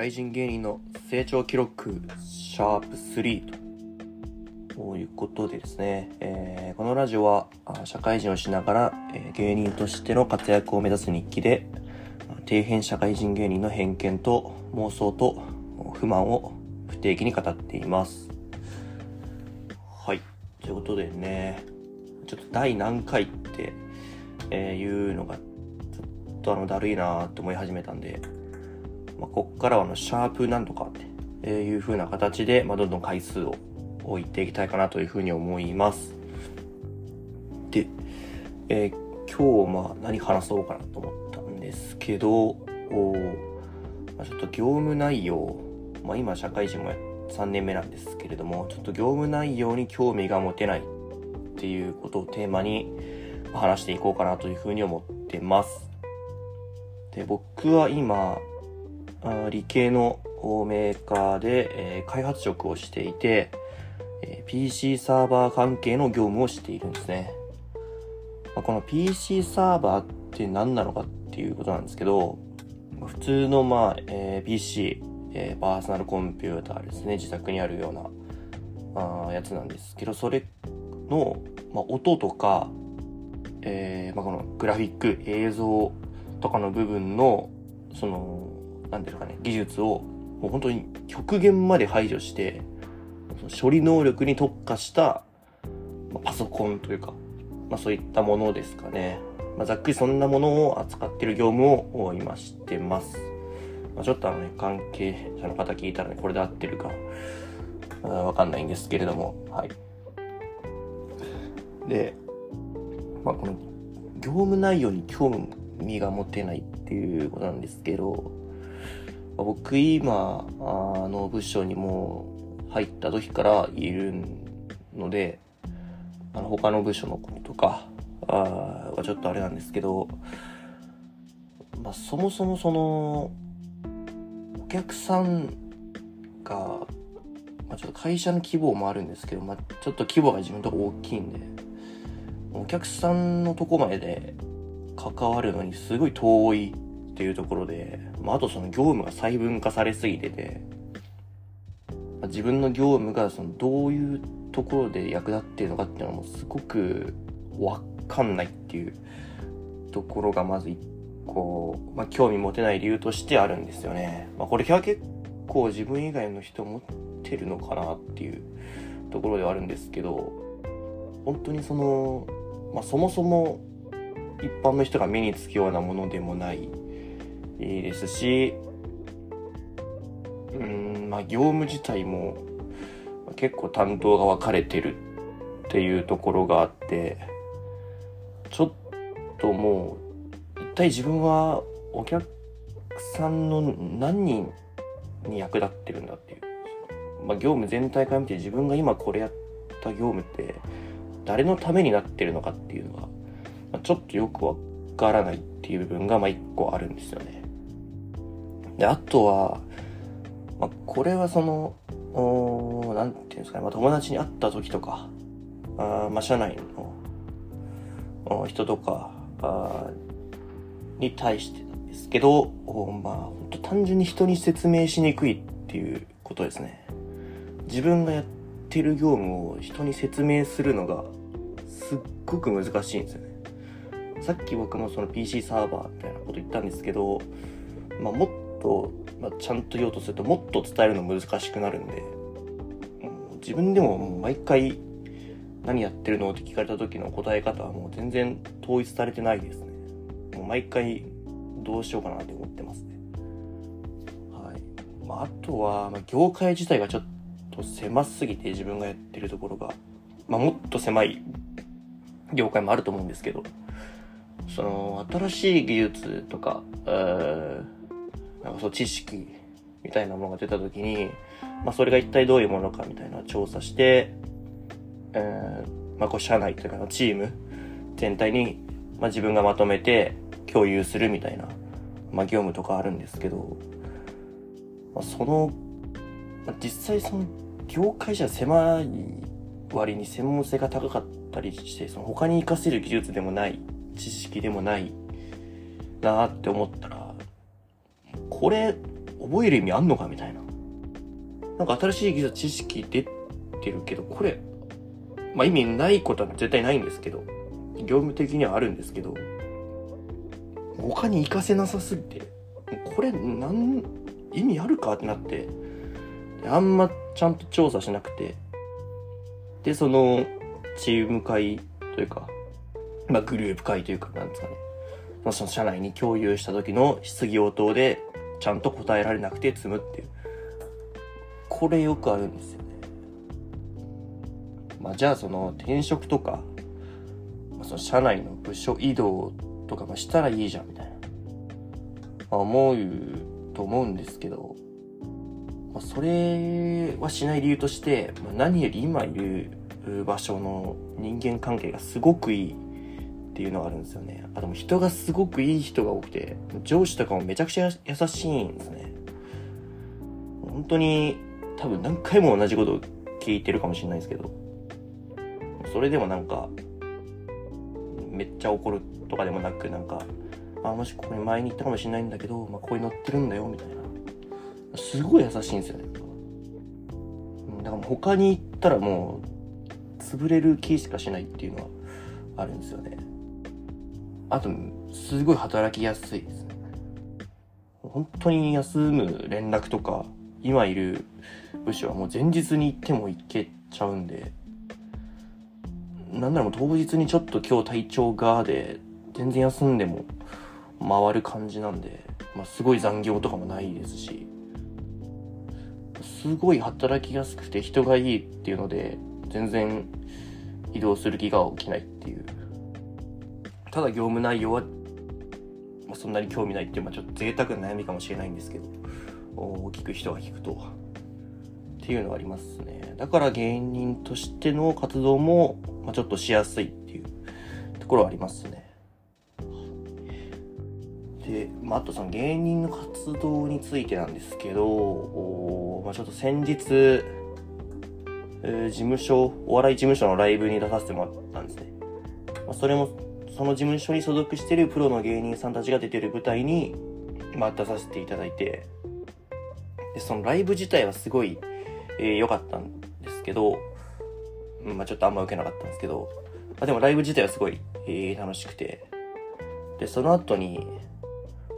外人芸人の成長記録シャープ3ということでですね、えー、このラジオは社会人をしながら、えー、芸人としての活躍を目指す日記で底辺社会人芸人の偏見と妄想と不満を不定期に語っています。はい。ということでね、ちょっと第何回って、えー、いうのがちょっとあのだるいなーって思い始めたんで、まあ、こっからはあの、シャープなんとかっていう風な形で、まあ、どんどん回数を置いていきたいかなというふうに思います。で、えー、今日まあ何話そうかなと思ったんですけど、まあ、ちょっと業務内容、まあ、今社会人も3年目なんですけれども、ちょっと業務内容に興味が持てないっていうことをテーマに話していこうかなというふうに思ってます。で、僕は今、理系のメーカーで、え、開発職をしていて、え、PC サーバー関係の業務をしているんですね。ま、この PC サーバーって何なのかっていうことなんですけど、普通の、まあえ、PC、え、パーソナルコンピューターですね、自宅にあるようなあやつなんですけど、それの、ま、音とか、えーまあ、このグラフィック、映像とかの部分の、その、なんていうかね、技術を、もう本当に極限まで排除して、処理能力に特化した、ま、パソコンというか、まあそういったものですかね。まあ、ざっくりそんなものを扱ってる業務を今してます。まあ、ちょっとあのね、関係者の方聞いたらね、これで合ってるか、わかんないんですけれども、はい。で、まあこの業務内容に興味が持てないっていうことなんですけど、僕今、あの部署にも入った時からいるので、あの他の部署のこととかはちょっとあれなんですけど、まあ、そもそもその、お客さんが、まあ、ちょっと会社の規模もあるんですけど、まあ、ちょっと規模が自分とこ大きいんで、お客さんのとこまでで関わるのにすごい遠いっていうところで、まあ、あとその業務が細分化されすぎてて、まあ、自分の業務がそのどういうところで役立っているのかっていうのもすごくわかんないっていうところがまず一個、まあ、興味持てない理由としてあるんですよね。まあ、これは結構自分以外の人持ってるのかなっていうところではあるんですけど、本当にその、まあ、そもそも一般の人が目につくようなものでもないいいですし、うん、まあ業務自体も結構担当が分かれてるっていうところがあって、ちょっともう、一体自分はお客さんの何人に役立ってるんだっていう。まあ業務全体から見て自分が今これやった業務って誰のためになってるのかっていうのが、まあ、ちょっとよくわからないっていう部分がまあ一個あるんですよね。で、あとは、まあ、これはその、おなんていうんですかね、まあ、友達に会った時とか、あまあ、社内の人とかあに対してですけど、まあ、本当単純に人に説明しにくいっていうことですね。自分がやってる業務を人に説明するのがすっごく難しいんですよね。さっき僕もその PC サーバーみたいなこと言ったんですけど、まあ、もっと、まあ、ちゃんと言おうとするともっと伝えるの難しくなるんで、う自分でも毎回何やってるのって聞かれた時の答え方はもう全然統一されてないですね。もう毎回どうしようかなって思ってますね。はい。まあ、あとは、まあ、業界自体がちょっと狭すぎて自分がやってるところが、まあ、もっと狭い業界もあると思うんですけど、その、新しい技術とか、えーなんかそう知識みたいなものが出た時に、まあそれが一体どういうものかみたいな調査して、えー、まあこう社内というかチーム全体に、まあ自分がまとめて共有するみたいな、まあ業務とかあるんですけど、まあその、まあ、実際その業界じゃ狭い割に専門性が高かったりして、その他に活かせる技術でもない、知識でもないなって思ったら、これ覚える意味あんのかみたいな。なんか新しい技術、知識出てるけど、これ、まあ意味ないことは絶対ないんですけど、業務的にはあるんですけど、他に活かせなさすぎて、これ、なん、意味あるかってなって、あんまちゃんと調査しなくて、で、その、チーム会というか、まあグループ会というか、なんですかね。その社内に共有した時の質疑応答で、ちゃんと答えられなくて積むっていう。これよくあるんですよね。まあじゃあその転職とか、まあ、その社内の部署移動とかもしたらいいじゃんみたいな、まあ、思うと思うんですけど、まあ、それはしない理由として、まあ、何より今いる場所の人間関係がすごくいいっていうのがあるんですよね。あ、でも人がすごくいい人が多くて、上司とかもめちゃくちゃ優しいんですね。本当に多分何回も同じことを聞いてるかもしれないですけど、それでもなんか、めっちゃ怒るとかでもなく、なんか、あ、もしここに前に行ったかもしれないんだけど、まあ、ここに乗ってるんだよ、みたいな。すごい優しいんですよね。だから他に行ったらもう、潰れる気しかしないっていうのはあるんですよね。あと、すごい働きやすいですね。本当に休む連絡とか、今いる部署はもう前日に行っても行けちゃうんで、なんならもう当日にちょっと今日体調がで、全然休んでも回る感じなんで、まあ、すごい残業とかもないですし、すごい働きやすくて人がいいっていうので、全然移動する気が起きないっていう。ただ業務内容は、ま、そんなに興味ないっていう、まあ、ちょっと贅沢な悩みかもしれないんですけど、聞く人が聞くと。っていうのはありますね。だから芸人としての活動も、まあ、ちょっとしやすいっていうところはありますね。で、まあ、あとその芸人の活動についてなんですけど、まあ、ちょっと先日、え、事務所、お笑い事務所のライブに出させてもらったんですね。まあ、それも、その事務所に所属してるプロの芸人さんたちが出てる舞台に、まあ、出させていただいて、で、そのライブ自体はすごい、えー、良かったんですけど、まあちょっとあんま受けなかったんですけど、まあでもライブ自体はすごい、えー、楽しくて、で、その後に、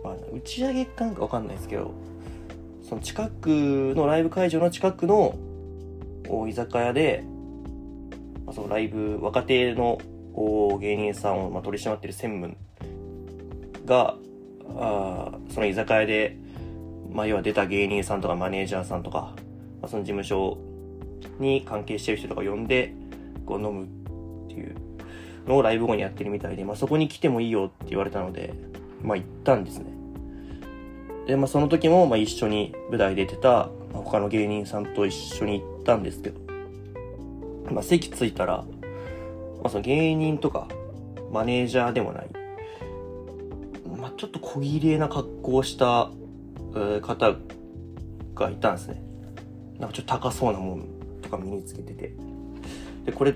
まあ、打ち上げかなんかわかんないですけど、その近くのライブ会場の近くの居酒屋で、まあ、そのライブ、若手のこう芸人さんを、まあ、取り締まってる専務が、あその居酒屋で、まあ、要は出た芸人さんとかマネージャーさんとか、まあ、その事務所に関係してる人とか呼んで、こう飲むっていうのをライブ後にやってるみたいで、まあ、そこに来てもいいよって言われたので、まあ、行ったんですね。で、まあ、その時も、まあ、一緒に舞台出てた、他の芸人さんと一緒に行ったんですけど、まあ、席着いたら、まあ、その芸人とか、マネージャーでもない、まあ、ちょっと小綺麗な格好をした、方がいたんですね。なんかちょっと高そうなもんとか身につけてて。で、これ、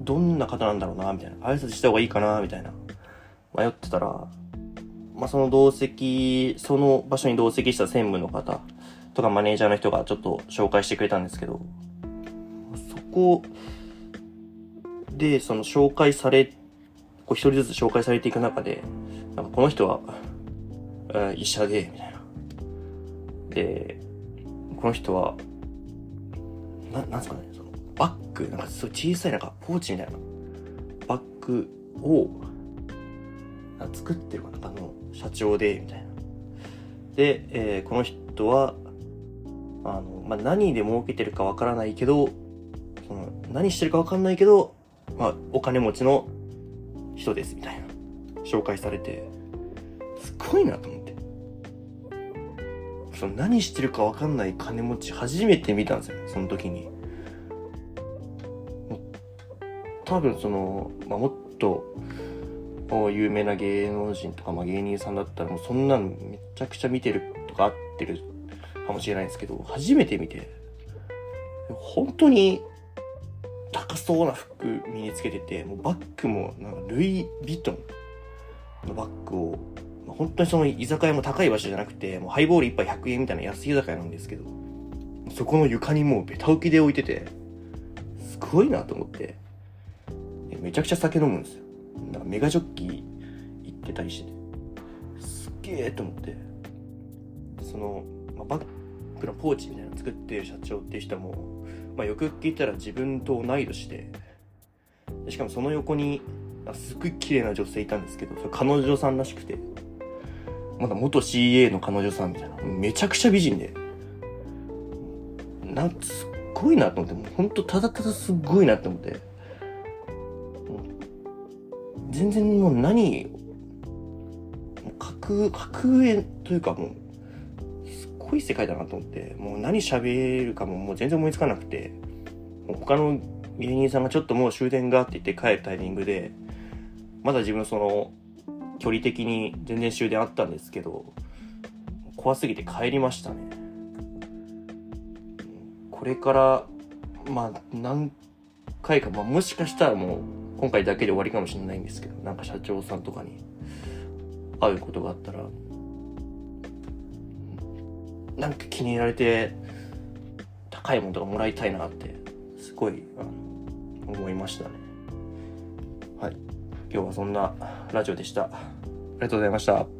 どんな方なんだろうな、みたいな。挨拶した方がいいかな、みたいな。迷ってたら、まあ、その同席、その場所に同席した専務の方とかマネージャーの人がちょっと紹介してくれたんですけど、そこで、その紹介され、こう一人ずつ紹介されていく中で、なんかこの人は、え、医者で、みたいな。で、この人は、な、なんすかね、その、バッグ、なんかすごい小さいなんかポーチみたいな、バッグを、作ってるかな、あの、社長で、みたいな。で、えー、この人は、あの、まあ、何で儲けてるかわからないけど、その、何してるかわかんないけど、まあ、お金持ちの人です、みたいな。紹介されて、すごいなと思って。その何してるかわかんない金持ち初めて見たんですよ、その時に。多分その、まあ、もっと、有名な芸能人とか、まあ、芸人さんだったらもうそんなのめちゃくちゃ見てるとか合ってるかもしれないんですけど、初めて見て、本当にそうな服身につけてて、もうバッグもなんかルイ・ヴィトン。のバッグを本当にその居酒屋も高い場所じゃなくて、もうハイボール1杯100円みたいな安い居酒屋なんですけど、そこの床にもうベタ置きで置いてて、すごいなと思って、めちゃくちゃ酒飲むんですよ。なんかメガジョッキー行ってたりして。て、すっげえと思って、その、まあ、バッグのポーチみたいなの作ってる社長っていう人も、まあ、よく聞いたら自分と同い年で、しかもその横に、すっごい綺麗な女性いたんですけど、彼女さんらしくて、まだ元 CA の彼女さんみたいな。めちゃくちゃ美人で。なんすっごいなと思って、もうほんとただただすっごいなって思って。全然もう何、格、格上というかもう、ごい世界だなと思って、もう何喋るかももう全然思いつかなくて、他の芸人さんがちょっともう終電がって言って帰るタイミングで、まだ自分その、距離的に全然終電あったんですけど、怖すぎて帰りましたね。これから、まあ、何回か、まあ、もしかしたらもう、今回だけで終わりかもしれないんですけど、なんか社長さんとかに会うことがあったら、なんか気に入られて、高いものとかもらいたいなって、すごい、あの、思いましたね。はい。今日はそんなラジオでした。ありがとうございました。